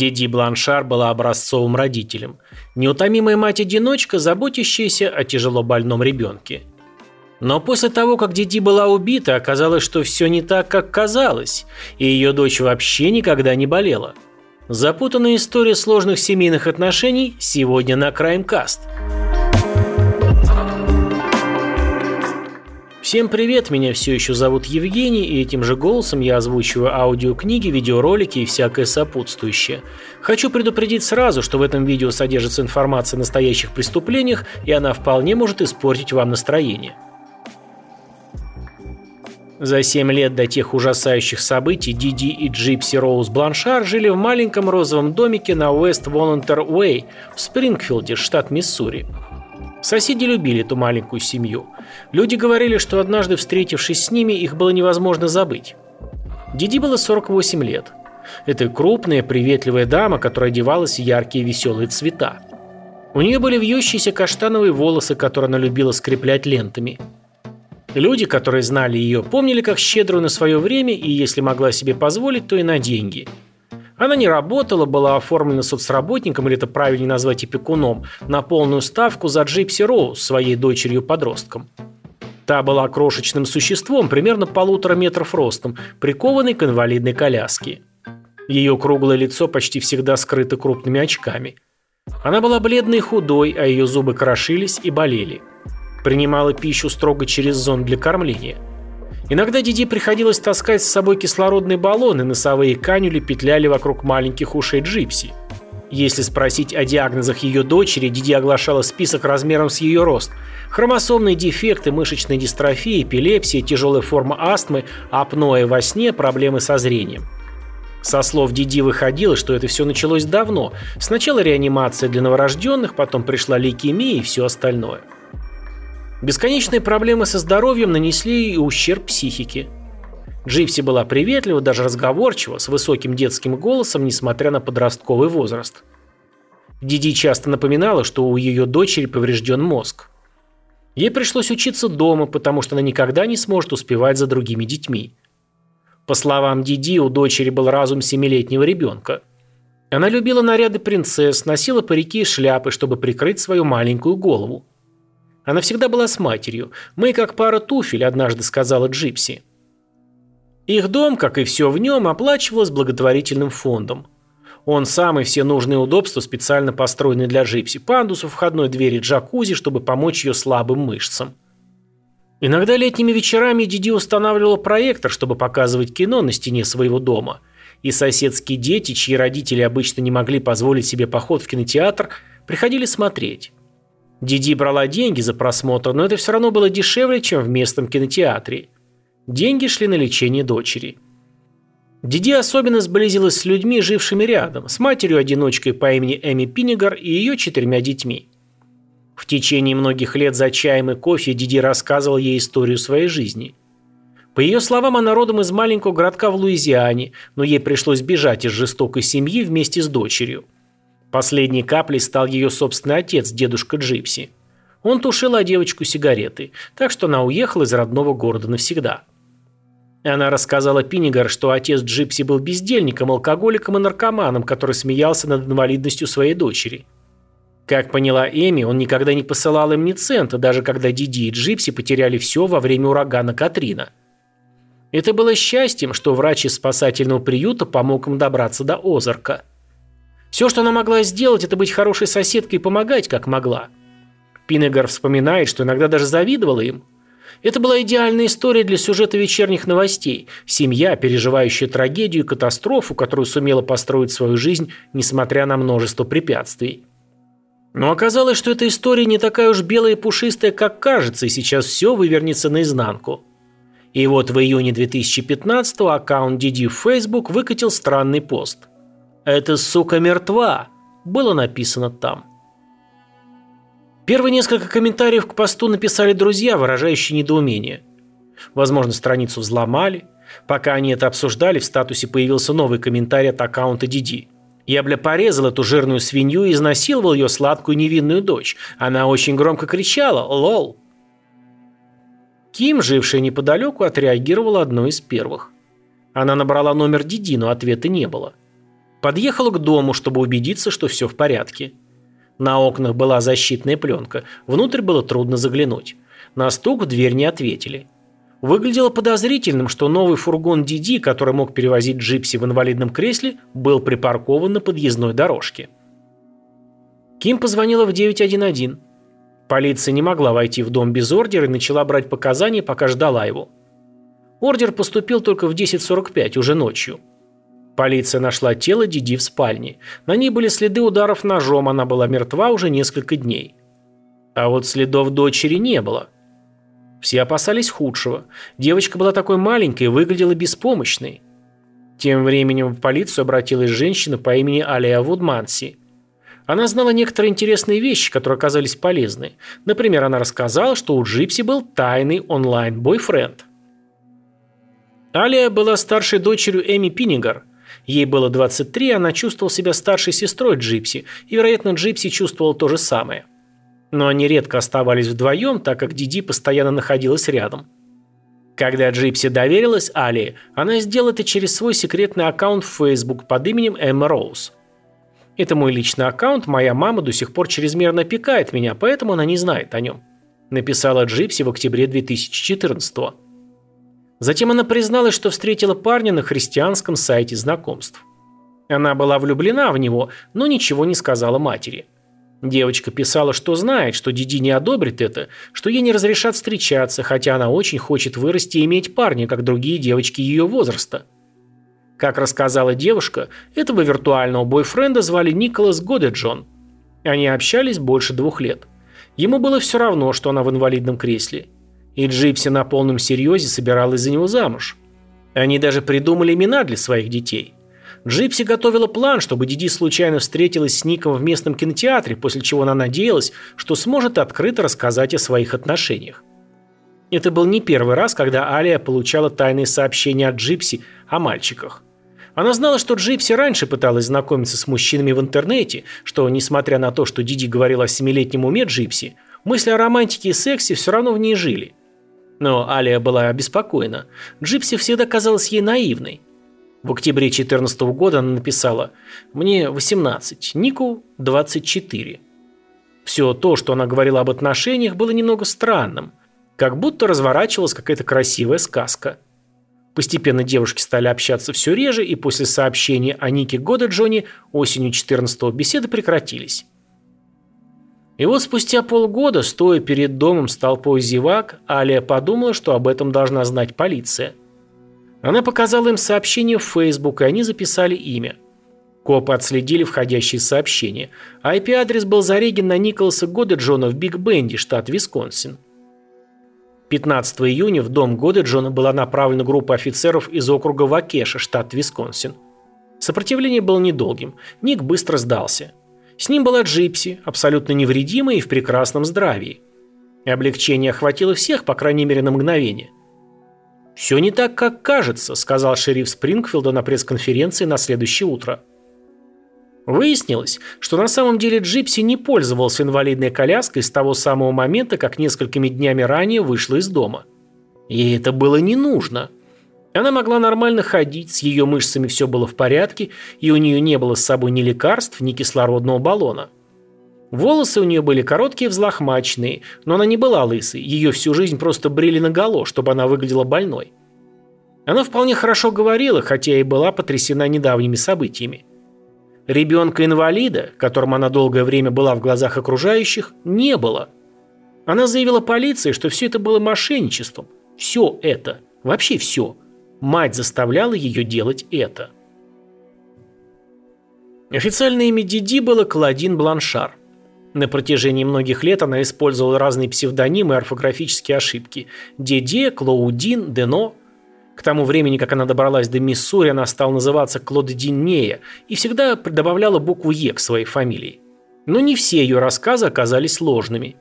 Диди Бланшар была образцовым родителем. Неутомимая мать-одиночка, заботящаяся о тяжело больном ребенке. Но после того, как Диди была убита, оказалось, что все не так, как казалось, и ее дочь вообще никогда не болела. Запутанная история сложных семейных отношений сегодня на Краймкаст. Всем привет, меня все еще зовут Евгений, и этим же голосом я озвучиваю аудиокниги, видеоролики и всякое сопутствующее. Хочу предупредить сразу, что в этом видео содержится информация о настоящих преступлениях, и она вполне может испортить вам настроение. За семь лет до тех ужасающих событий Диди и Джипси Роуз Бланшар жили в маленьком розовом домике на Уэст Волонтер Уэй в Спрингфилде, штат Миссури. Соседи любили эту маленькую семью. Люди говорили, что однажды встретившись с ними, их было невозможно забыть. Диди было 48 лет. Это крупная, приветливая дама, которая одевалась в яркие веселые цвета. У нее были вьющиеся каштановые волосы, которые она любила скреплять лентами – Люди, которые знали ее, помнили как щедрую на свое время и, если могла себе позволить, то и на деньги. Она не работала, была оформлена соцработником, или это правильнее назвать опекуном, на полную ставку за Джипси Роуз, своей дочерью-подростком. Та была крошечным существом, примерно полутора метров ростом, прикованной к инвалидной коляске. Ее круглое лицо почти всегда скрыто крупными очками. Она была бледной и худой, а ее зубы крошились и болели. Принимала пищу строго через зонд для кормления. Иногда Диди приходилось таскать с собой кислородные баллоны, носовые канюли петляли вокруг маленьких ушей Джипси. Если спросить о диагнозах ее дочери, Диди оглашала список размером с ее рост. Хромосомные дефекты, мышечная дистрофия, эпилепсия, тяжелая форма астмы, апноэ во сне, проблемы со зрением. Со слов Диди выходило, что это все началось давно. Сначала реанимация для новорожденных, потом пришла лейкемия и все остальное. Бесконечные проблемы со здоровьем нанесли и ущерб психике. Джипси была приветлива, даже разговорчива, с высоким детским голосом, несмотря на подростковый возраст. Диди часто напоминала, что у ее дочери поврежден мозг. Ей пришлось учиться дома, потому что она никогда не сможет успевать за другими детьми. По словам Диди, у дочери был разум семилетнего ребенка. Она любила наряды принцесс, носила парики и шляпы, чтобы прикрыть свою маленькую голову. Она всегда была с матерью. Мы как пара туфель, однажды сказала Джипси. Их дом, как и все в нем, оплачивалось благотворительным фондом. Он сам и все нужные удобства специально построены для Джипси. Пандус у входной двери джакузи, чтобы помочь ее слабым мышцам. Иногда летними вечерами Диди устанавливала проектор, чтобы показывать кино на стене своего дома. И соседские дети, чьи родители обычно не могли позволить себе поход в кинотеатр, приходили смотреть. Диди брала деньги за просмотр, но это все равно было дешевле, чем в местном кинотеатре. Деньги шли на лечение дочери. Диди особенно сблизилась с людьми, жившими рядом, с матерью-одиночкой по имени Эми Пиннигар и ее четырьмя детьми. В течение многих лет за чаем и кофе Диди рассказывал ей историю своей жизни. По ее словам, она родом из маленького городка в Луизиане, но ей пришлось бежать из жестокой семьи вместе с дочерью. Последней каплей стал ее собственный отец, дедушка Джипси. Он тушил о девочку сигареты, так что она уехала из родного города навсегда. Она рассказала Пиннигар, что отец Джипси был бездельником, алкоголиком и наркоманом, который смеялся над инвалидностью своей дочери. Как поняла Эми, он никогда не посылал им ни цента, даже когда Диди и Джипси потеряли все во время урагана Катрина. Это было счастьем, что врач из спасательного приюта помог им добраться до Озарка. Все, что она могла сделать, это быть хорошей соседкой и помогать, как могла. Пиннигар вспоминает, что иногда даже завидовала им. Это была идеальная история для сюжета вечерних новостей. Семья, переживающая трагедию и катастрофу, которую сумела построить свою жизнь, несмотря на множество препятствий. Но оказалось, что эта история не такая уж белая и пушистая, как кажется, и сейчас все вывернется наизнанку. И вот в июне 2015 аккаунт Диди в Facebook выкатил странный пост. «Эта сука мертва», было написано там. Первые несколько комментариев к посту написали друзья, выражающие недоумение. Возможно, страницу взломали. Пока они это обсуждали, в статусе появился новый комментарий от аккаунта Диди. Я, бля, порезал эту жирную свинью и изнасиловал ее сладкую невинную дочь. Она очень громко кричала «Лол!». Ким, жившая неподалеку, отреагировала одной из первых. Она набрала номер Диди, но ответа не было. Подъехала к дому, чтобы убедиться, что все в порядке. На окнах была защитная пленка, внутрь было трудно заглянуть. На стук в дверь не ответили. Выглядело подозрительным, что новый фургон Диди, который мог перевозить Джипси в инвалидном кресле, был припаркован на подъездной дорожке. Ким позвонила в 911. Полиция не могла войти в дом без ордера и начала брать показания, пока ждала его. Ордер поступил только в 10.45, уже ночью. Полиция нашла тело Диди в спальне. На ней были следы ударов ножом, она была мертва уже несколько дней. А вот следов дочери не было. Все опасались худшего. Девочка была такой маленькой и выглядела беспомощной. Тем временем в полицию обратилась женщина по имени Алия Вудманси. Она знала некоторые интересные вещи, которые оказались полезны. Например, она рассказала, что у Джипси был тайный онлайн-бойфренд. Алия была старшей дочерью Эми Пиннигар. Ей было 23, она чувствовала себя старшей сестрой Джипси, и, вероятно, Джипси чувствовала то же самое. Но они редко оставались вдвоем, так как Диди постоянно находилась рядом. Когда Джипси доверилась Алие, она сделала это через свой секретный аккаунт в Facebook под именем Эмма Роуз. Это мой личный аккаунт, моя мама до сих пор чрезмерно опекает меня, поэтому она не знает о нем. Написала Джипси в октябре 2014 -го. Затем она призналась, что встретила парня на христианском сайте знакомств. Она была влюблена в него, но ничего не сказала матери. Девочка писала, что знает, что Диди не одобрит это, что ей не разрешат встречаться, хотя она очень хочет вырасти и иметь парня, как другие девочки ее возраста. Как рассказала девушка, этого виртуального бойфренда звали Николас Годеджон. Они общались больше двух лет. Ему было все равно, что она в инвалидном кресле. И Джипси на полном серьезе собиралась за него замуж. Они даже придумали имена для своих детей – Джипси готовила план, чтобы Диди случайно встретилась с Ником в местном кинотеатре, после чего она надеялась, что сможет открыто рассказать о своих отношениях. Это был не первый раз, когда Алия получала тайные сообщения от Джипси о мальчиках. Она знала, что Джипси раньше пыталась знакомиться с мужчинами в интернете, что, несмотря на то, что Диди говорила о семилетнем уме Джипси, мысли о романтике и сексе все равно в ней жили. Но Алия была обеспокоена. Джипси всегда казалась ей наивной. В октябре 2014 года она написала «Мне 18, Нику 24». Все то, что она говорила об отношениях, было немного странным, как будто разворачивалась какая-то красивая сказка. Постепенно девушки стали общаться все реже, и после сообщения о Нике года Джонни осенью 14-го беседы прекратились. И вот спустя полгода, стоя перед домом с толпой зевак, Алия подумала, что об этом должна знать полиция. Она показала им сообщение в Facebook, и они записали имя. Копы отследили входящие сообщения. IP-адрес был зареген на Николаса Годеджона в Биг Бенди, штат Висконсин. 15 июня в дом Годеджона была направлена группа офицеров из округа Вакеша, штат Висконсин. Сопротивление было недолгим. Ник быстро сдался. С ним была Джипси, абсолютно невредимая и в прекрасном здравии. И облегчение охватило всех, по крайней мере, на мгновение. «Все не так, как кажется», – сказал шериф Спрингфилда на пресс-конференции на следующее утро. Выяснилось, что на самом деле Джипси не пользовалась инвалидной коляской с того самого момента, как несколькими днями ранее вышла из дома. Ей это было не нужно. Она могла нормально ходить, с ее мышцами все было в порядке, и у нее не было с собой ни лекарств, ни кислородного баллона. Волосы у нее были короткие взлохмаченные, но она не была лысой, ее всю жизнь просто брили наголо, чтобы она выглядела больной. Она вполне хорошо говорила, хотя и была потрясена недавними событиями. Ребенка-инвалида, которым она долгое время была в глазах окружающих, не было. Она заявила полиции, что все это было мошенничеством. Все это. Вообще все. Мать заставляла ее делать это. Официальное имя Диди было Клодин Бланшар. На протяжении многих лет она использовала разные псевдонимы и орфографические ошибки. Деде, Клоудин, Дено. К тому времени, как она добралась до Миссури, она стала называться Клоддиннея и всегда добавляла букву «Е» к своей фамилии. Но не все ее рассказы оказались ложными.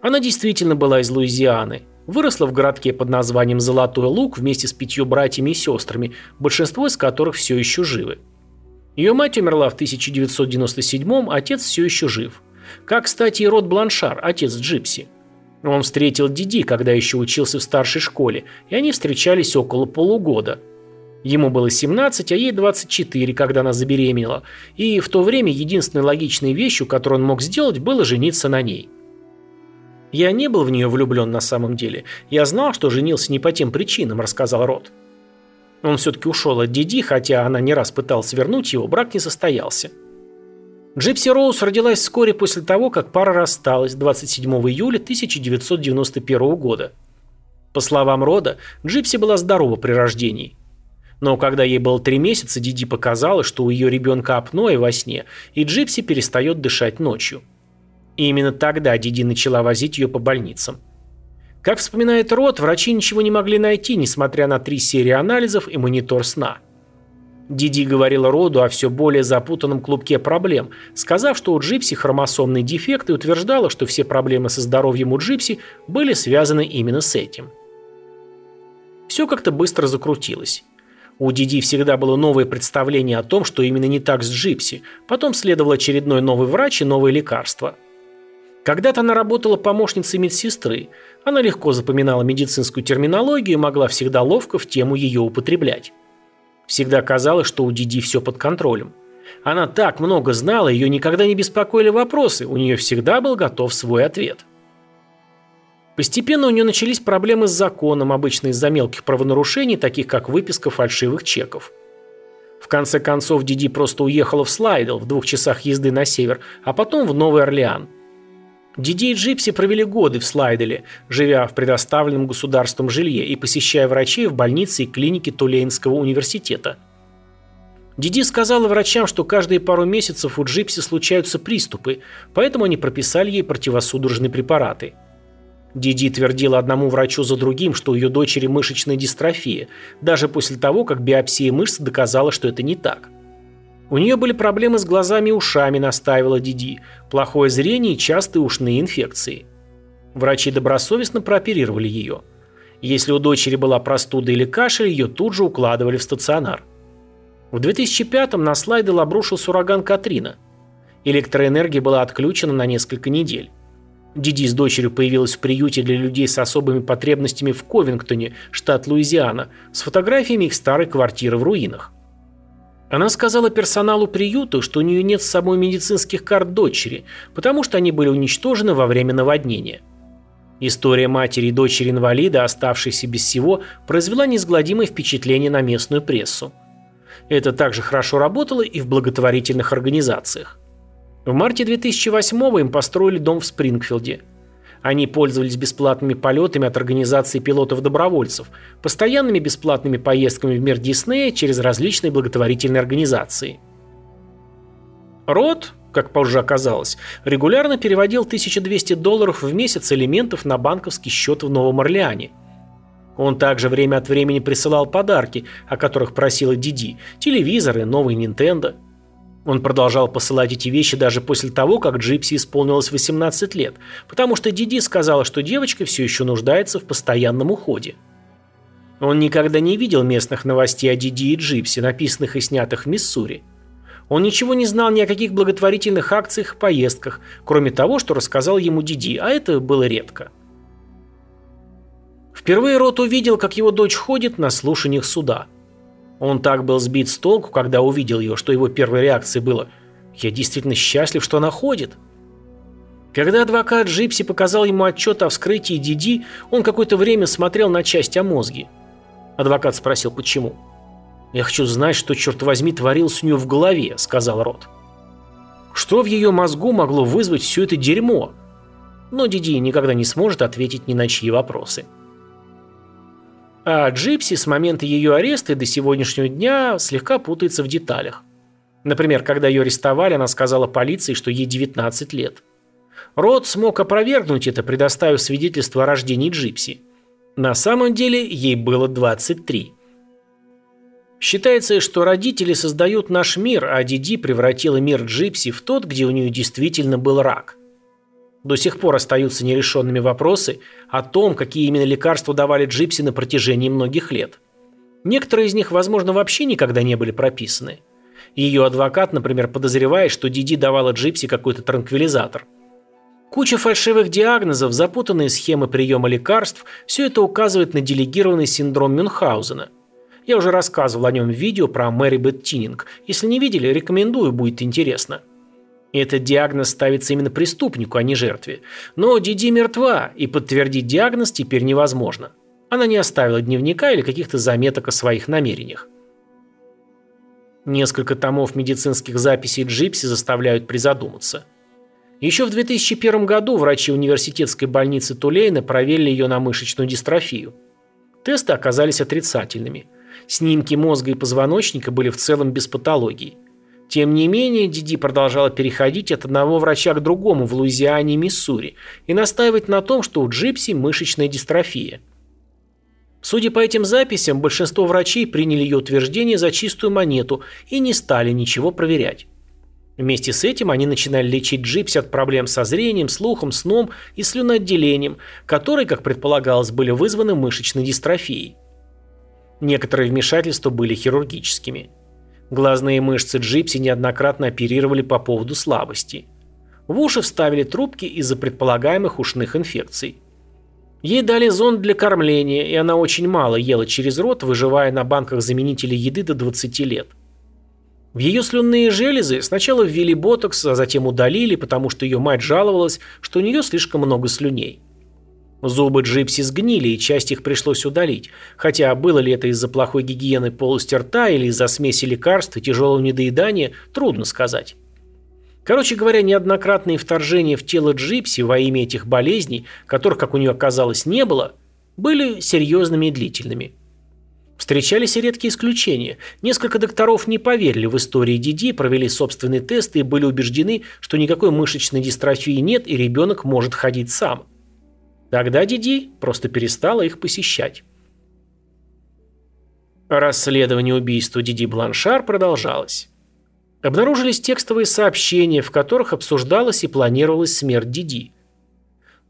Она действительно была из Луизианы. Выросла в городке под названием Золотой Луг вместе с пятью братьями и сестрами, большинство из которых все еще живы. Ее мать умерла в 1997 отец все еще жив. Как, кстати, и Род Бланшар, отец Джипси. Он встретил Диди, когда еще учился в старшей школе, и они встречались около полугода. Ему было 17, а ей 24, когда она забеременела, и в то время единственной логичной вещью, которую он мог сделать, было жениться на ней. «Я не был в нее влюблен на самом деле. Я знал, что женился не по тем причинам», – рассказал Род. Он все-таки ушел от Диди, хотя она не раз пыталась вернуть его, брак не состоялся. Джипси Роуз родилась вскоре после того, как пара рассталась 27 июля 1991 года. По словам Рода, Джипси была здорова при рождении – но когда ей было три месяца, Диди показалось, что у ее ребенка апноэ во сне, и Джипси перестает дышать ночью. И именно тогда Диди начала возить ее по больницам. Как вспоминает Род, врачи ничего не могли найти, несмотря на три серии анализов и монитор сна. Диди говорила Роду о все более запутанном клубке проблем, сказав, что у Джипси хромосомный дефект и утверждала, что все проблемы со здоровьем у Джипси были связаны именно с этим. Все как-то быстро закрутилось. У Диди всегда было новое представление о том, что именно не так с Джипси. Потом следовал очередной новый врач и новые лекарства. Когда-то она работала помощницей медсестры. Она легко запоминала медицинскую терминологию и могла всегда ловко в тему ее употреблять. Всегда казалось, что у Диди все под контролем. Она так много знала, ее никогда не беспокоили вопросы, у нее всегда был готов свой ответ. Постепенно у нее начались проблемы с законом, обычно из-за мелких правонарушений, таких как выписка фальшивых чеков. В конце концов, Диди просто уехала в Слайдел в двух часах езды на север, а потом в Новый Орлеан. Диди и Джипси провели годы в Слайделе, живя в предоставленном государством жилье и посещая врачей в больнице и клинике Тулейнского университета. Диди сказала врачам, что каждые пару месяцев у Джипси случаются приступы, поэтому они прописали ей противосудорожные препараты – Диди твердила одному врачу за другим, что у ее дочери мышечная дистрофия, даже после того, как биопсия мышц доказала, что это не так. У нее были проблемы с глазами и ушами, настаивала Диди, плохое зрение и частые ушные инфекции. Врачи добросовестно прооперировали ее. Если у дочери была простуда или кашель, ее тут же укладывали в стационар. В 2005-м на слайды обрушился ураган Катрина. Электроэнергия была отключена на несколько недель. Диди с дочерью появилась в приюте для людей с особыми потребностями в Ковингтоне, штат Луизиана, с фотографиями их старой квартиры в руинах. Она сказала персоналу приюта, что у нее нет с собой медицинских карт дочери, потому что они были уничтожены во время наводнения. История матери и дочери инвалида, оставшейся без всего, произвела неизгладимое впечатление на местную прессу. Это также хорошо работало и в благотворительных организациях. В марте 2008 им построили дом в Спрингфилде. Они пользовались бесплатными полетами от организации пилотов-добровольцев, постоянными бесплатными поездками в мир Диснея через различные благотворительные организации. Рот, как позже оказалось, регулярно переводил 1200 долларов в месяц элементов на банковский счет в Новом Орлеане. Он также время от времени присылал подарки, о которых просила Диди, телевизоры, новый Nintendo – он продолжал посылать эти вещи даже после того, как Джипси исполнилось 18 лет, потому что Диди сказала, что девочка все еще нуждается в постоянном уходе. Он никогда не видел местных новостей о Диди и Джипси, написанных и снятых в Миссури. Он ничего не знал ни о каких благотворительных акциях и поездках, кроме того, что рассказала ему Диди, а это было редко. Впервые Рот увидел, как его дочь ходит на слушаниях суда – он так был сбит с толку, когда увидел ее, что его первой реакцией было «Я действительно счастлив, что она ходит». Когда адвокат Джипси показал ему отчет о вскрытии Диди, он какое-то время смотрел на часть о мозге. Адвокат спросил, почему. «Я хочу знать, что, черт возьми, творилось у нее в голове», — сказал Рот. Что в ее мозгу могло вызвать все это дерьмо? Но Диди никогда не сможет ответить ни на чьи вопросы. А Джипси с момента ее ареста и до сегодняшнего дня слегка путается в деталях. Например, когда ее арестовали, она сказала полиции, что ей 19 лет. Род смог опровергнуть это, предоставив свидетельство о рождении Джипси. На самом деле ей было 23. Считается, что родители создают наш мир, а Диди превратила мир Джипси в тот, где у нее действительно был рак – до сих пор остаются нерешенными вопросы о том, какие именно лекарства давали Джипси на протяжении многих лет. Некоторые из них, возможно, вообще никогда не были прописаны. Ее адвокат, например, подозревает, что Диди давала Джипси какой-то транквилизатор. Куча фальшивых диагнозов, запутанные схемы приема лекарств – все это указывает на делегированный синдром Мюнхгаузена. Я уже рассказывал о нем в видео про Мэри Бет Тининг. Если не видели, рекомендую, будет интересно. Этот диагноз ставится именно преступнику, а не жертве. Но Диди мертва, и подтвердить диагноз теперь невозможно. Она не оставила дневника или каких-то заметок о своих намерениях. Несколько томов медицинских записей Джипси заставляют призадуматься. Еще в 2001 году врачи университетской больницы Тулейна проверили ее на мышечную дистрофию. Тесты оказались отрицательными. Снимки мозга и позвоночника были в целом без патологии. Тем не менее, Диди продолжала переходить от одного врача к другому в Луизиане и Миссури и настаивать на том, что у Джипси мышечная дистрофия. Судя по этим записям, большинство врачей приняли ее утверждение за чистую монету и не стали ничего проверять. Вместе с этим они начинали лечить Джипси от проблем со зрением, слухом, сном и слюноотделением, которые, как предполагалось, были вызваны мышечной дистрофией. Некоторые вмешательства были хирургическими. Глазные мышцы Джипси неоднократно оперировали по поводу слабости. В уши вставили трубки из-за предполагаемых ушных инфекций. Ей дали зонд для кормления, и она очень мало ела через рот, выживая на банках заменителей еды до 20 лет. В ее слюнные железы сначала ввели ботокс, а затем удалили, потому что ее мать жаловалась, что у нее слишком много слюней. Зубы Джипси сгнили, и часть их пришлось удалить. Хотя было ли это из-за плохой гигиены полости рта или из-за смеси лекарств и тяжелого недоедания, трудно сказать. Короче говоря, неоднократные вторжения в тело Джипси во имя этих болезней, которых, как у нее оказалось, не было, были серьезными и длительными. Встречались и редкие исключения. Несколько докторов не поверили в истории Диди, провели собственные тесты и были убеждены, что никакой мышечной дистрофии нет и ребенок может ходить сам. Тогда Диди просто перестала их посещать. Расследование убийства Диди Бланшар продолжалось. Обнаружились текстовые сообщения, в которых обсуждалась и планировалась смерть Диди.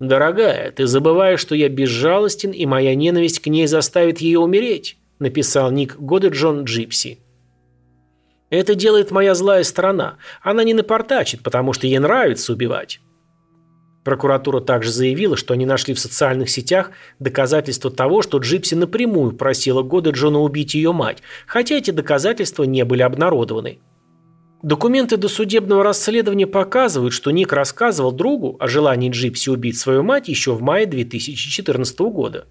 «Дорогая, ты забываешь, что я безжалостен, и моя ненависть к ней заставит ее умереть», написал Ник Годеджон Джипси. «Это делает моя злая сторона. Она не напортачит, потому что ей нравится убивать. Прокуратура также заявила, что они нашли в социальных сетях доказательства того, что Джипси напрямую просила Годеджона убить ее мать, хотя эти доказательства не были обнародованы. Документы досудебного расследования показывают, что Ник рассказывал другу о желании Джипси убить свою мать еще в мае 2014 года.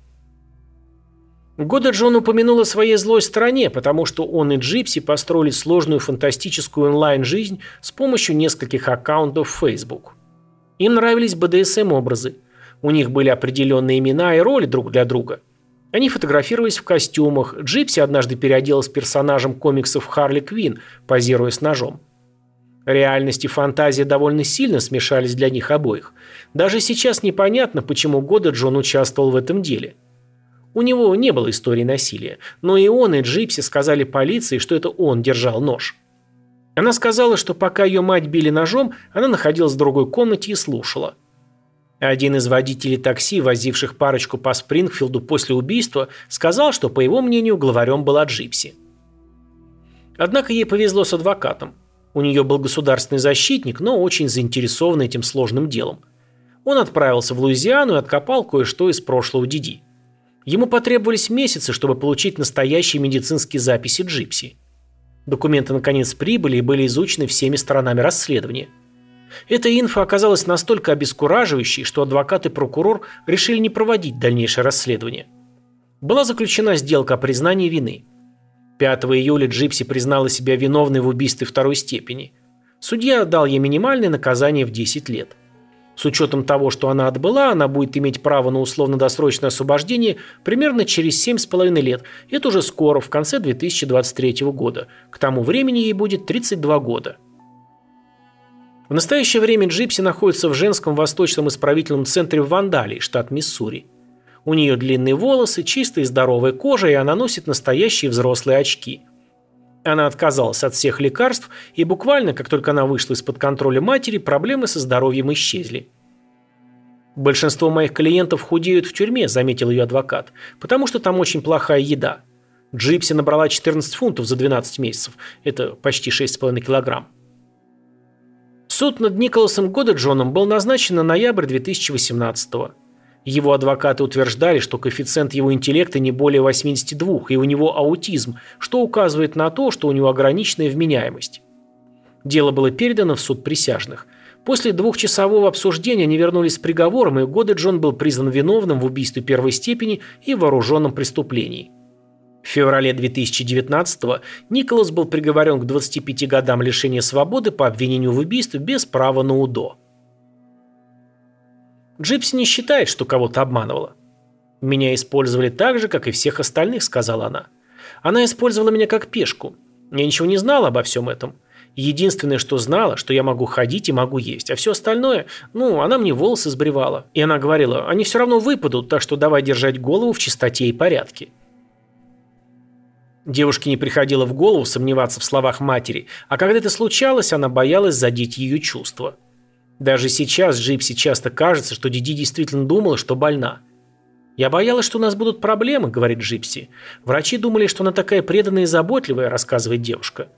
Годеджон упомянул о своей злой стороне, потому что он и Джипси построили сложную фантастическую онлайн-жизнь с помощью нескольких аккаунтов Facebook. Им нравились БДСМ-образы. У них были определенные имена и роли друг для друга. Они фотографировались в костюмах. Джипси однажды переоделась персонажем комиксов Харли Квин, позируя с ножом. Реальность и фантазия довольно сильно смешались для них обоих. Даже сейчас непонятно, почему Годеджон участвовал в этом деле. У него не было истории насилия, но и он, и Джипси сказали полиции, что это он держал нож. Она сказала, что пока ее мать били ножом, она находилась в другой комнате и слушала. Один из водителей такси, возивших парочку по Спрингфилду после убийства, сказал, что, по его мнению, главарем была Джипси. Однако ей повезло с адвокатом. У нее был государственный защитник, он очень заинтересован этим сложным делом. Он отправился в Луизиану и откопал кое-что из прошлого Диди. Ему потребовались месяцы, чтобы получить настоящие медицинские записи Джипси. Документы наконец прибыли и были изучены всеми сторонами расследования. Эта инфа оказалась настолько обескураживающей, что адвокат и прокурор решили не проводить дальнейшее расследование. Была заключена сделка о признании вины. 5 июля Джипси признала себя виновной в убийстве второй степени. Судья дал ей минимальное наказание в 10 лет. С учетом того, что она отбыла, она будет иметь право на условно-досрочное освобождение примерно через 7,5 лет. Это уже скоро, в конце 2023 года. К тому времени ей будет 32 года. В настоящее время Джипси находится в женском восточном исправительном центре в Вандалии, штат Миссури. У нее длинные волосы, чистая и здоровая кожа, и она носит настоящие взрослые очки – она отказалась от всех лекарств, и буквально, как только она вышла из-под контроля матери, проблемы со здоровьем исчезли. «Большинство моих клиентов худеют в тюрьме», – заметил ее адвокат, – «потому что там очень плохая еда. Джипси набрала 14 фунтов за 12 месяцев. Это почти 6,5 килограмм». Суд над Николасом Годаджоном был назначен на ноябрь 2018 года. Его адвокаты утверждали, что коэффициент его интеллекта не более 82, и у него аутизм, что указывает на то, что у него ограниченная вменяемость. Дело было передано в суд присяжных. После двухчасового обсуждения они вернулись с приговором, и годы Джон был признан виновным в убийстве первой степени и вооруженном преступлении. В феврале 2019-го Николас был приговорен к 25 годам лишения свободы по обвинению в убийстве без права на УДО. Джипси не считает, что кого-то обманывала. «Меня использовали так же, как и всех остальных», — сказала она. «Она использовала меня как пешку. Я ничего не знала обо всем этом. Единственное, что знала, что я могу ходить и могу есть, а все остальное, ну, она мне волосы сбривала. И она говорила, они все равно выпадут, так что давай держать голову в чистоте и порядке». Девушке не приходило в голову сомневаться в словах матери, а когда это случалось, она боялась задеть ее чувства. Даже сейчас Джипси часто кажется, что Диди действительно думала, что больна. «Я боялась, что у нас будут проблемы», — говорит Джипси. «Врачи думали, что она такая преданная и заботливая», — рассказывает девушка.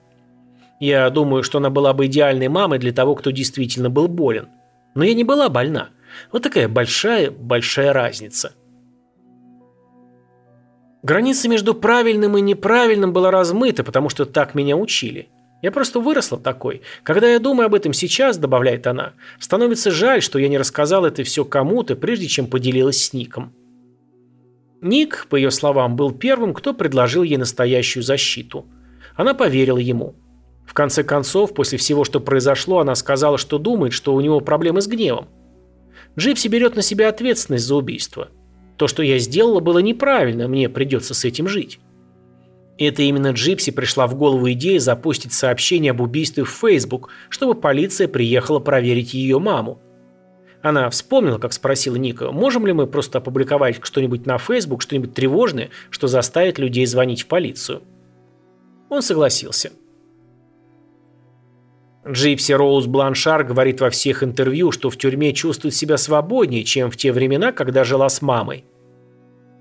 «Я думаю, что она была бы идеальной мамой для того, кто действительно был болен. Но я не была больна. Вот такая большая-большая разница». Граница между правильным и неправильным была размыта, потому что так меня учили. Я просто выросла такой. Когда я думаю об этом сейчас, добавляет она, становится жаль, что я не рассказал это все кому-то, прежде чем поделилась с Ником. Ник, по ее словам, был первым, кто предложил ей настоящую защиту. Она поверила ему. В конце концов, после всего, что произошло, она сказала, что думает, что у него проблемы с гневом. Джипси берет на себя ответственность за убийство. То, что я сделала, было неправильно, мне придется с этим жить. Это именно Джипси пришла в голову идея запустить сообщение об убийстве в Facebook, чтобы полиция приехала проверить ее маму. Она вспомнила, как спросила Ника, можем ли мы просто опубликовать что-нибудь на Facebook, что-нибудь тревожное, что заставит людей звонить в полицию. Он согласился. Джипси Роуз Бланшар говорит во всех интервью, что в тюрьме чувствует себя свободнее, чем в те времена, когда жила с мамой.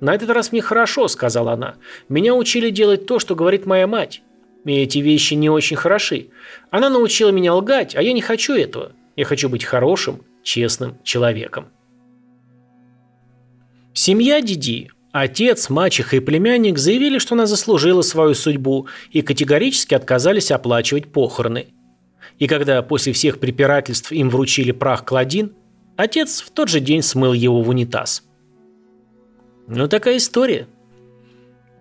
«На этот раз мне хорошо», — сказала она. «Меня учили делать то, что говорит моя мать. И эти вещи не очень хороши. Она научила меня лгать, а я не хочу этого. Я хочу быть хорошим, честным человеком». Семья Диди, отец, мачеха и племянник заявили, что она заслужила свою судьбу и категорически отказались оплачивать похороны. И когда после всех препирательств им вручили прах Кладин, отец в тот же день смыл его в унитаз. Ну, такая история.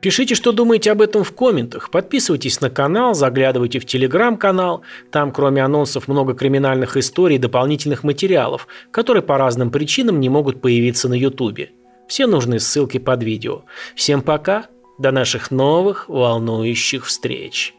Пишите, что думаете об этом в комментах. Подписывайтесь на канал, заглядывайте в телеграм-канал. Там, кроме анонсов, много криминальных историй и дополнительных материалов, которые по разным причинам не могут появиться на ютубе. Все нужные ссылки под видео. Всем пока. До наших новых волнующих встреч.